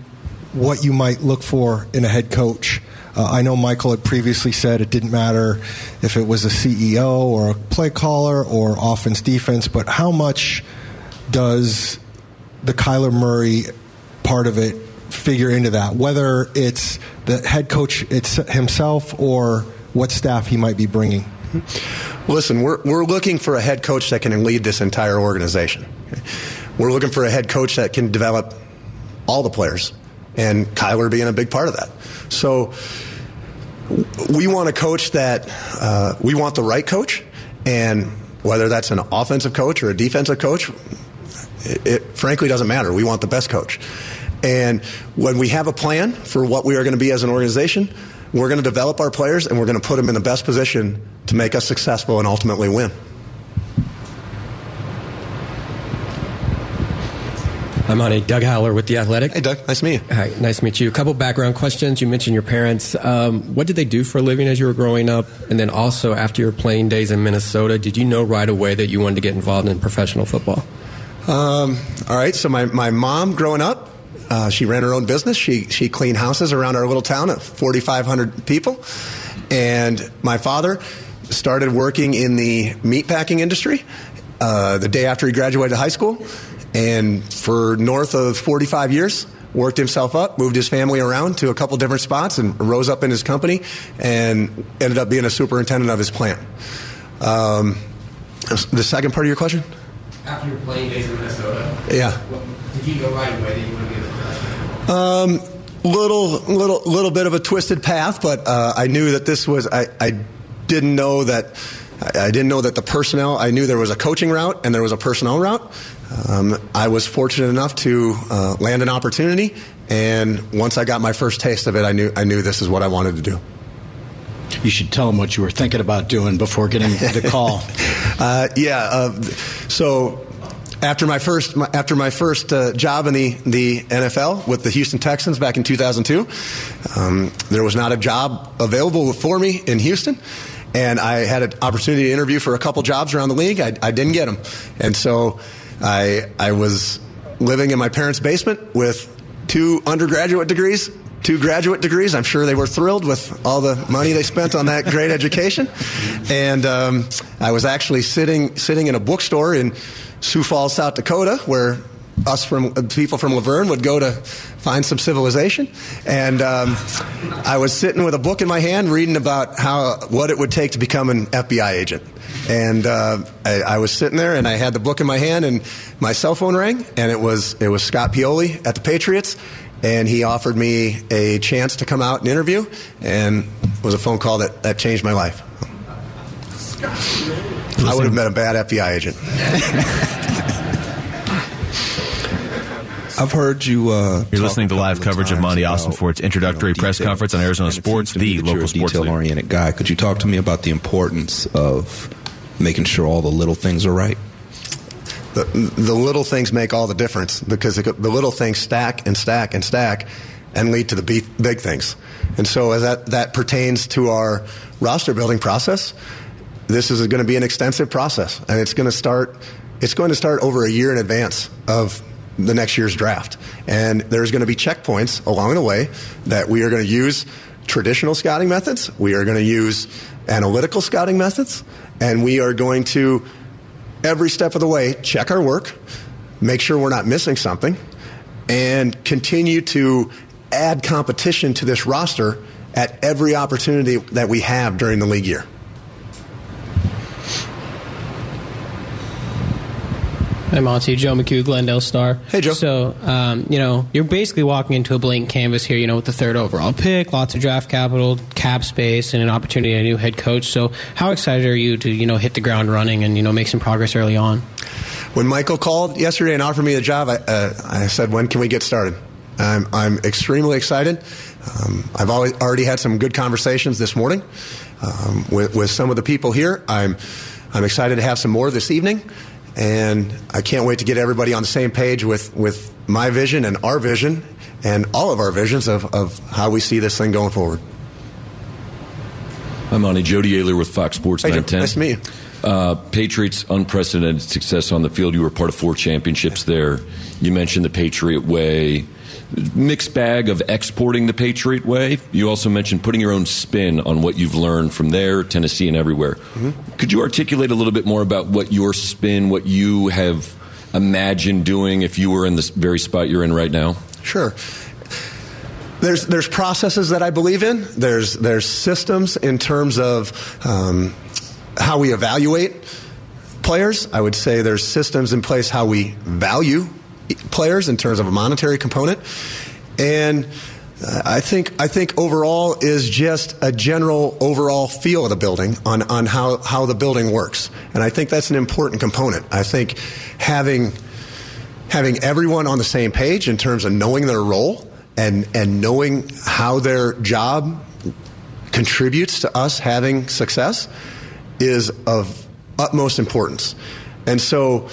what you might look for in a head coach, uh, I know Michael had previously said it didn't matter if it was a CEO or a play caller or offense defense, but how much does the Kyler Murray part of it figure into that? Whether it's the head coach it's himself or what staff he might be bringing? Listen, we're, we're looking for a head coach that can lead this entire organization. We're looking for a head coach that can develop all the players, and Kyler being a big part of that. So we want a coach that uh, we want the right coach, and whether that's an offensive coach or a defensive coach, it, it frankly doesn't matter. We want the best coach. And when we have a plan for what we are going to be as an organization, we're going to develop our players and we're going to put them in the best position to make us successful and ultimately win. I'm on a Doug Haller with The Athletic. Hey, Doug. Nice to meet you. Hi. Nice to meet you. A couple background questions. You mentioned your parents. Um, what did they do for a living as you were growing up? And then also, after your playing days in Minnesota, did you know right away that you wanted to get involved in professional football? Um, all right. So, my, my mom growing up, uh, she ran her own business. She, she cleaned houses around our little town of 4,500 people. And my father started working in the meatpacking industry uh, the day after he graduated high school and for north of 45 years worked himself up, moved his family around to a couple different spots, and rose up in his company, and ended up being a superintendent of his plant. Um, the second part of your question? After your playing days in Minnesota, Yeah. did you know right away that you wanted to be a professional? Um, little, little, little bit of a twisted path, but uh, I knew that this was. I, I didn't know that. I I didn't know that the personnel. I knew there was a coaching route and there was a personnel route. Um, I was fortunate enough to uh, land an opportunity, and once I got my first taste of it, I knew I knew this is what I wanted to do. You should tell them what you were thinking about doing before getting the call. uh, yeah. Uh, so after my first my, after my first uh, job in the the NFL with the Houston Texans back in 2002, um, there was not a job available for me in Houston. And I had an opportunity to interview for a couple jobs around the league. I, I didn't get them, and so I I was living in my parents' basement with two undergraduate degrees, two graduate degrees. I'm sure they were thrilled with all the money they spent on that great education. And um, I was actually sitting sitting in a bookstore in Sioux Falls, South Dakota, where us from uh, people from Luverne would go to find some civilization, and um, I was sitting with a book in my hand, reading about how what it would take to become an FBI agent. And uh, I, I, was sitting there, and I had the book in my hand, and my cell phone rang, and it was it was Scott Pioli at the Patriots, and he offered me a chance to come out and interview, and it was a phone call that, that changed my life. I would have been a bad FBI agent. I've heard you. Uh, You're listening to live coverage of Monti Ossenfort's introductory you know, press conference on Arizona Sports, the local sports detail-oriented guy. Could you talk to me about the importance of making sure all the little things are right? The, the little things make all the difference because the little things stack and stack and stack and lead to the big things. And so, as that, that pertains to our roster building process, this is going to be an extensive process, and it's going to start. It's going to start over a year in advance of the next year's draft. And there's going to be checkpoints along the way that we are going to use traditional scouting methods, we are going to use analytical scouting methods, and we are going to, every step of the way, check our work, make sure we're not missing something, and continue to add competition to this roster at every opportunity that we have during the league year. Hi, Monti. Joe McHugh, Glendale Star. Hey, Joe. So, um, you know, you're basically walking into a blank canvas here, you know, with the third overall pick, lots of draft capital, cap space, and an opportunity a new head coach. So, how excited are you to, you know, hit the ground running and, you know, make some progress early on? When Michael called yesterday and offered me the job, I, uh, I said, when can we get started? I'm, I'm extremely excited. Um, I've always, already had some good conversations this morning um, with, with some of the people here. I'm, I'm excited to have some more this evening and I can't wait to get everybody on the same page with, with my vision and our vision and all of our visions of, of how we see this thing going forward. I'm on Jody Ayler with Fox Sports hey, 910. Nice to meet you. Uh, Patriots unprecedented success on the field. You were part of four championships there. You mentioned the Patriot way mixed bag of exporting the Patriot way. You also mentioned putting your own spin on what you've learned from there, Tennessee, and everywhere. Mm-hmm. Could you articulate a little bit more about what your spin, what you have imagined doing if you were in the very spot you're in right now? Sure. There's there's processes that I believe in. There's there's systems in terms of um, how we evaluate players. I would say there's systems in place how we value players in terms of a monetary component. And uh, I think I think overall is just a general overall feel of the building on, on how, how the building works. And I think that's an important component. I think having having everyone on the same page in terms of knowing their role and and knowing how their job contributes to us having success is of utmost importance. And so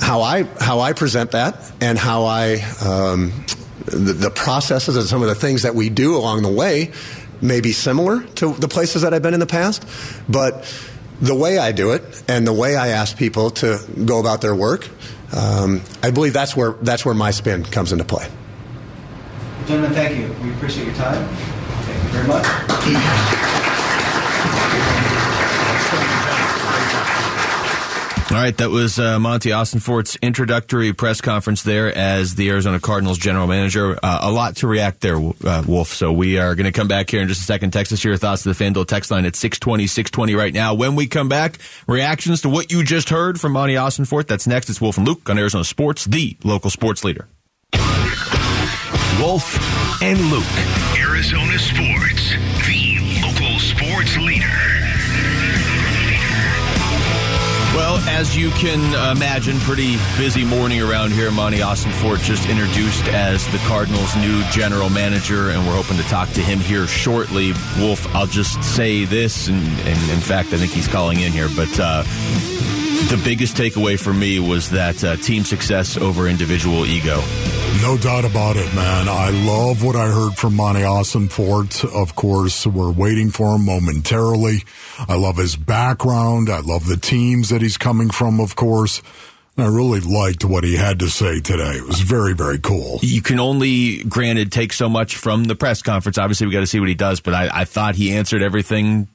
how I how I present that and how I um, the, the, processes and some of the things that we do along the way may be similar to the places that I've been in the past, but the way I do it and the way I ask people to go about their work, um, I believe that's where that's where my spin comes into play. Gentlemen, thank you. We appreciate your time. Thank you very much. All right, that was uh, Monti Ossenfort's introductory press conference there as the Arizona Cardinals general manager. Uh, a lot to react there, uh, Wolf. So we are going to come back here in just a second. Text us your thoughts to the FanDuel text line at 620, 620 right now. When we come back, reactions to what you just heard from Monti Ossenfort. That's next. It's Wolf and Luke on Arizona Sports, the local sports leader. Wolf and Luke. Arizona Sports, the as you can imagine, pretty busy morning around here. Monti Ossenfort just introduced as the Cardinals' new general manager, and we're hoping to talk to him here shortly. Wolf, I'll just say this, and, and in fact, I think he's calling in here, but uh, the biggest takeaway for me was that uh, team success over individual ego. No doubt about it, man. I love what I heard from Monti Ossenfort. Of course, we're waiting for him momentarily. I love his background. I love the teams that he's coming from, of course. I really liked what he had to say today. It was very, very cool. You can only, granted, take so much from the press conference. Obviously, we got to see what he does, but I, I thought he answered everything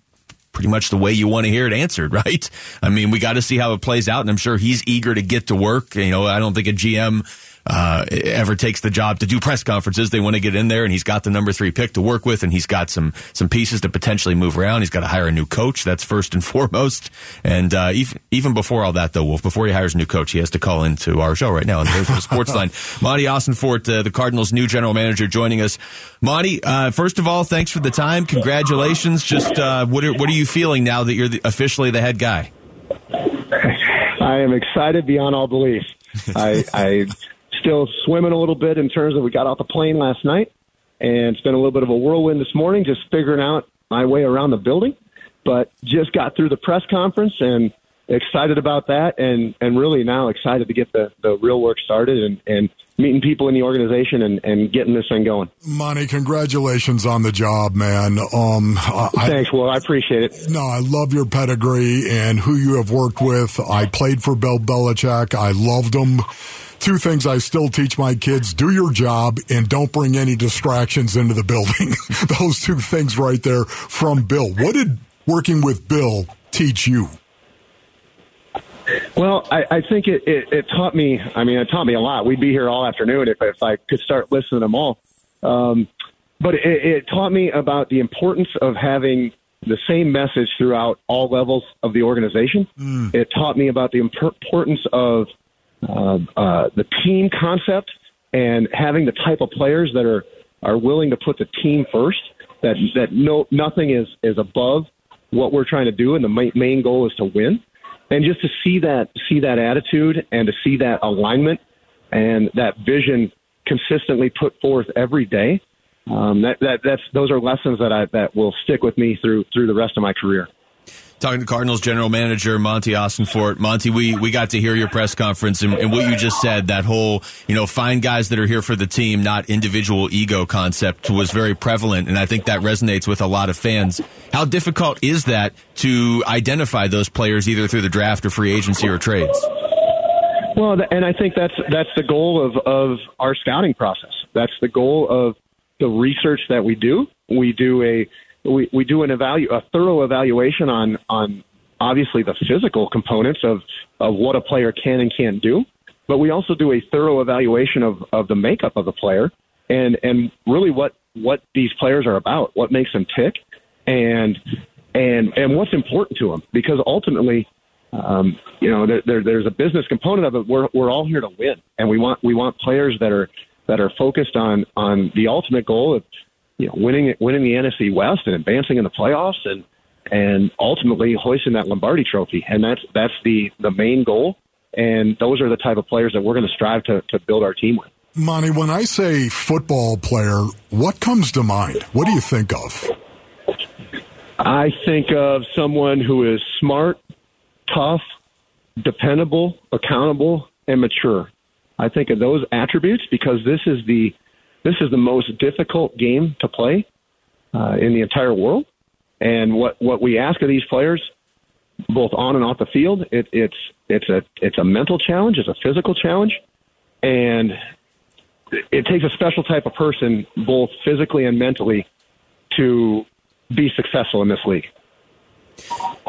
pretty much the way you want to hear it answered, right? I mean, we got to see how it plays out, and I'm sure he's eager to get to work. You know, I don't think a GM uh, ever takes the job to do press conferences. They want to get in there, and he's got the number three pick to work with, and he's got some some pieces to potentially move around. He's got to hire a new coach. That's first and foremost. And uh, even even before all that, though, Wolf, before he hires a new coach, he has to call into our show right now on the Sports Line. Monti Ossenfort, uh, the Cardinals' new general manager, joining us. Monti, uh, first of all, thanks for the time. Congratulations. Just uh, what are, what are you feeling now that you're the, officially the head guy? I am excited beyond all belief. I, I still swimming a little bit in terms of we got off the plane last night and it's been a little bit of a whirlwind this morning, just figuring out my way around the building. But just got through the press conference and excited about that and, and really now excited to get the, the real work started and, and meeting people in the organization and, and getting this thing going. Monti, congratulations on the job, man. Um, I, Thanks, Well, I appreciate it. No, I love your pedigree and who you have worked with. I played for Bill Belichick. I loved him two things I still teach my kids do your job and don't bring any distractions into the building. Those two things right there from Bill. What did working with Bill teach you? Well, I, I think it, it, it taught me. I mean, it taught me a lot. We'd be here all afternoon if, if I could start listening to them all. Um, but it, it taught me about the importance of having the same message throughout all levels of the organization. Mm. It taught me about the importance of uh, uh, the team concept and having the type of players that are are willing to put the team first. That that no nothing is is above what we're trying to do, and the main, goal is to win. And just to see that see that attitude and to see that alignment and that vision consistently put forth every day. Um, that, that that's those are lessons that I that will stick with me through through the rest of my career. Talking to Cardinals general manager Monti Ossenfort. Monti, we, we got to hear your press conference and, and, what you just said, that whole, you know, find guys that are here for the team, not individual ego concept was very prevalent. And I think that resonates with a lot of fans. How difficult is that to identify those players either through the draft or free agency or trades? Well, and I think that's, that's the goal of, of our scouting process. That's the goal of the research that we do. We do a, we, we do an evalu- a thorough evaluation on on obviously the physical components of of what a player can and can't do, but we also do a thorough evaluation of of the makeup of the player and and really what what these players are about, what makes them tick, and and and what's important to them because ultimately. Um, you know, there, there, there's a business component of it. We're we're all here to win, and we want we want players that are that are focused on on the ultimate goal of you know, winning winning the NFC West and advancing in the playoffs and and ultimately hoisting that Lombardi Trophy. And that's that's the the main goal. And those are the type of players that we're going to strive to to build our team with. Monti, when I say football player, what comes to mind? What do you think of? I think of someone who is smart, tough, dependable, accountable, and mature. I think of those attributes because this is the this is the most difficult game to play uh, in the entire world. And what, what we ask of these players, both on and off the field, it, it's it's a it's a mental challenge, it's a physical challenge, and it takes a special type of person, both physically and mentally, to be successful in this league.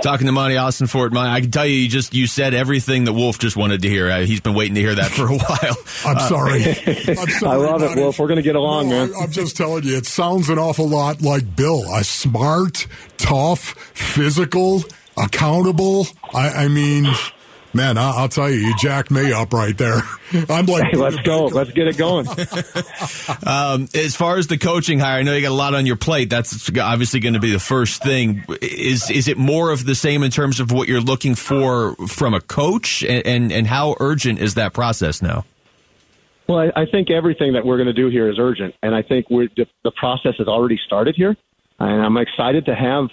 Talking to Monti Austin Ossenfort, Monti, I can tell you, you just you said everything that Wolf just wanted to hear. Uh, he's been waiting to hear that for a while. I'm uh, sorry. I'm sorry. I love it, Wolf. We're going to get along, no, man. I, I'm just telling you, it sounds an awful lot like Bill. A smart, tough, physical, accountable. I, I mean. Man, I, will tell you, you jacked me up right there. I'm like, hey, let's go, let's get it going. um, as far as the coaching hire, I know you got a lot on your plate. That's obviously going to be the first thing. Is is it more of the same in terms of what you're looking for from a coach, and and, and how urgent is that process now? Well, I, I think everything that we're going to do here is urgent, and I think we're, the, the process has already started here, and I'm excited to have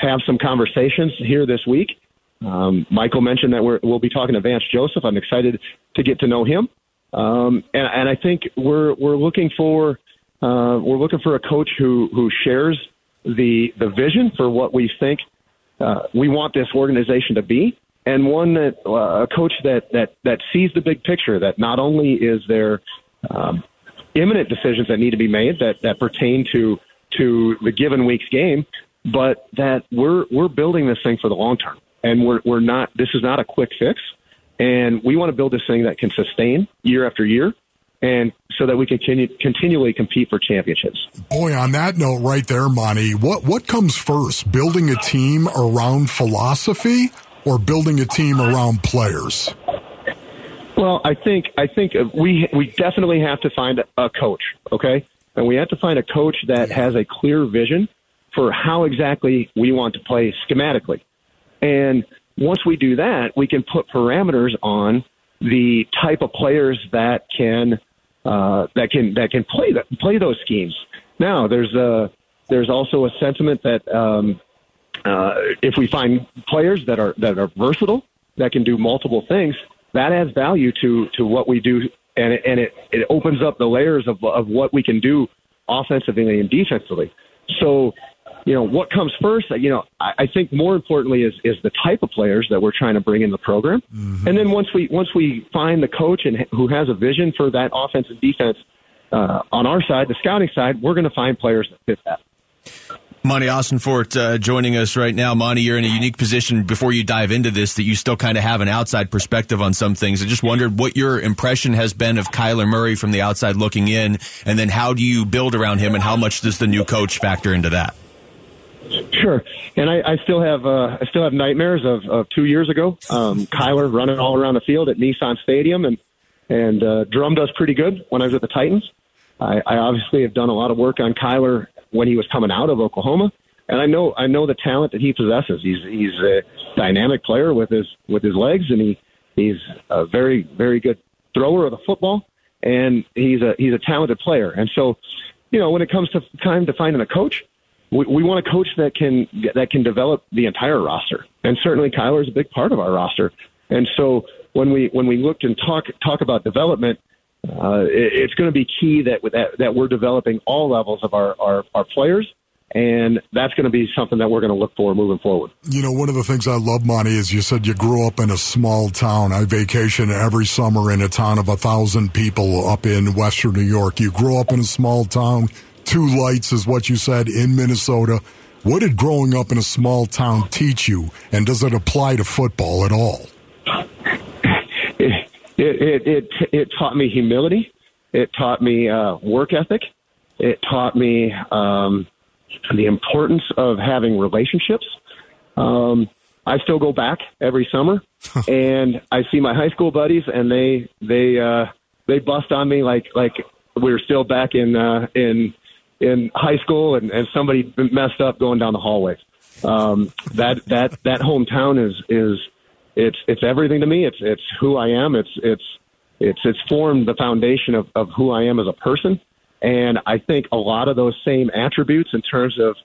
have some conversations here this week um, Michael mentioned that we will be talking to Vance Joseph. I'm excited to get to know him, um, and, and I think we're we're looking for uh, we're looking for a coach who who shares the the vision for what we think uh, we want this organization to be, and one that uh, a coach that that that sees the big picture. That not only is there um, imminent decisions that need to be made that that pertain to to the given week's game, but that we're we're building this thing for the long term, and we're we're not. This is not a quick fix, and we want to build this thing that can sustain year after year, and so that we can continue, continually compete for championships. Boy, on that note, right there, Monti, what what comes first? Building a team around philosophy, or building a team around players? Well, I think I think we we definitely have to find a coach, okay, and we have to find a coach that has a clear vision for how exactly we want to play schematically, and once we do that, we can put parameters on the type of players that can uh, that can that can play that play those schemes. Now, there's a there's also a sentiment that um, uh, if we find players that are that are versatile that can do multiple things, that adds value to to what we do, and it, and it it opens up the layers of of what we can do offensively and defensively. So, you know, what comes first? You know, I, I think more importantly is is the type of players that we're trying to bring in the program, and then once we once we find the coach and who has a vision for that offense and defense uh, on our side, the scouting side, we're going to find players that fit that. Monti Ossenfort uh, joining us right now. Monti, you're in a unique position before you dive into this that you still kind of have an outside perspective on some things. I just wondered what your impression has been of Kyler Murray from the outside looking in, and then how do you build around him, and how much does the new coach factor into that? Sure, and I, I still have uh, I still have nightmares of, of two years ago. Um, Kyler running all around the field at Nissan Stadium and and uh, drummed us pretty good when I was at the Titans. I, I obviously have done a lot of work on Kyler when he was coming out of Oklahoma, and I know I know the talent that he possesses. He's he's a dynamic player with his with his legs, and he he's a very very good thrower of the football, and he's a he's a talented player. And so, you know, when it comes to time to finding a coach, we, we want a coach that can that can develop the entire roster, and certainly Kyler is a big part of our roster. And so when we when we looked and talk talk about development, uh, it, it's going to be key that, that that we're developing all levels of our our, our players. And that's going to be something that we're going to look for moving forward. You know, one of the things I love, Monti, is you said you grew up in a small town. I vacation every summer in a town of a thousand people up in Western New York. You grew up in a small town. Two lights is what you said in Minnesota. What did growing up in a small town teach you, and does it apply to football at all? It it it, it taught me humility. It taught me uh, work ethic. It taught me um, the importance of having relationships. Um, I still go back every summer, and I see my high school buddies, and they they uh, they bust on me like like we were still back in uh, in in high school, and, and somebody messed up going down the hallway. Um, that that that hometown is is it's it's everything to me. It's it's who I am. It's it's it's it's formed the foundation of, of who I am as a person. And I think a lot of those same attributes in terms of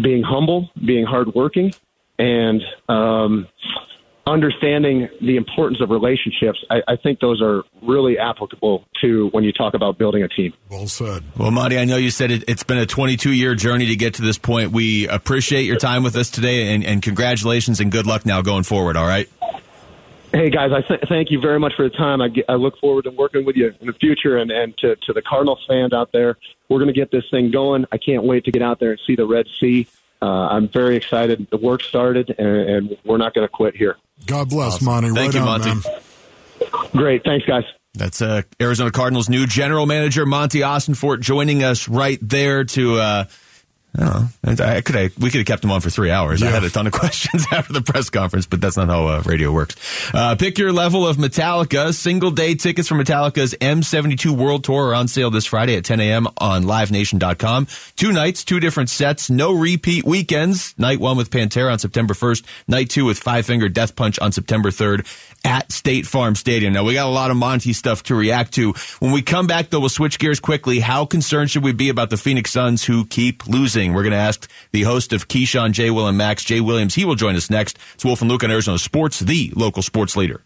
being humble, being hardworking, and um, understanding the importance of relationships, I, I think those are really applicable to when you talk about building a team. Well said. Well, Monti, I know you said it, it's been a 22 year journey to get to this point. We appreciate your time with us today, and, and congratulations and good luck now going forward. All right. Hey guys, I th- thank you very much for the time. I, get, I look forward to working with you in the future, and, and to, to the Cardinals fans out there, we're going to get this thing going. I can't wait to get out there and see the Red Sea. Uh, I'm very excited. The work started, and, and we're not going to quit here. God bless, awesome. Monti. Thank right you, on, Monti. Man. Great. Thanks, guys. That's uh, Arizona Cardinals' new general manager, Monti Ossenfort, joining us right there to. Uh, I don't know. I could have, we could have kept him on for three hours. Yeah. I had a ton of questions after the press conference, but that's not how uh, radio works. Uh, pick your level of Metallica. Single day tickets for Metallica's M72 World Tour are on sale this Friday at 10 a.m. on livenation.com. Two nights, two different sets, no repeat weekends. Night one with Pantera on September 1st, night two with Five Finger Death Punch on September 3rd at State Farm Stadium. Now, we got a lot of Monti stuff to react to. When we come back, though, we'll switch gears quickly. How concerned should we be about the Phoenix Suns who keep losing? We're going to ask the host of Keyshawn, J. Will, and Max, Jay Williams. He will join us next. It's Wolf and Luke on Arizona Sports, the local sports leader.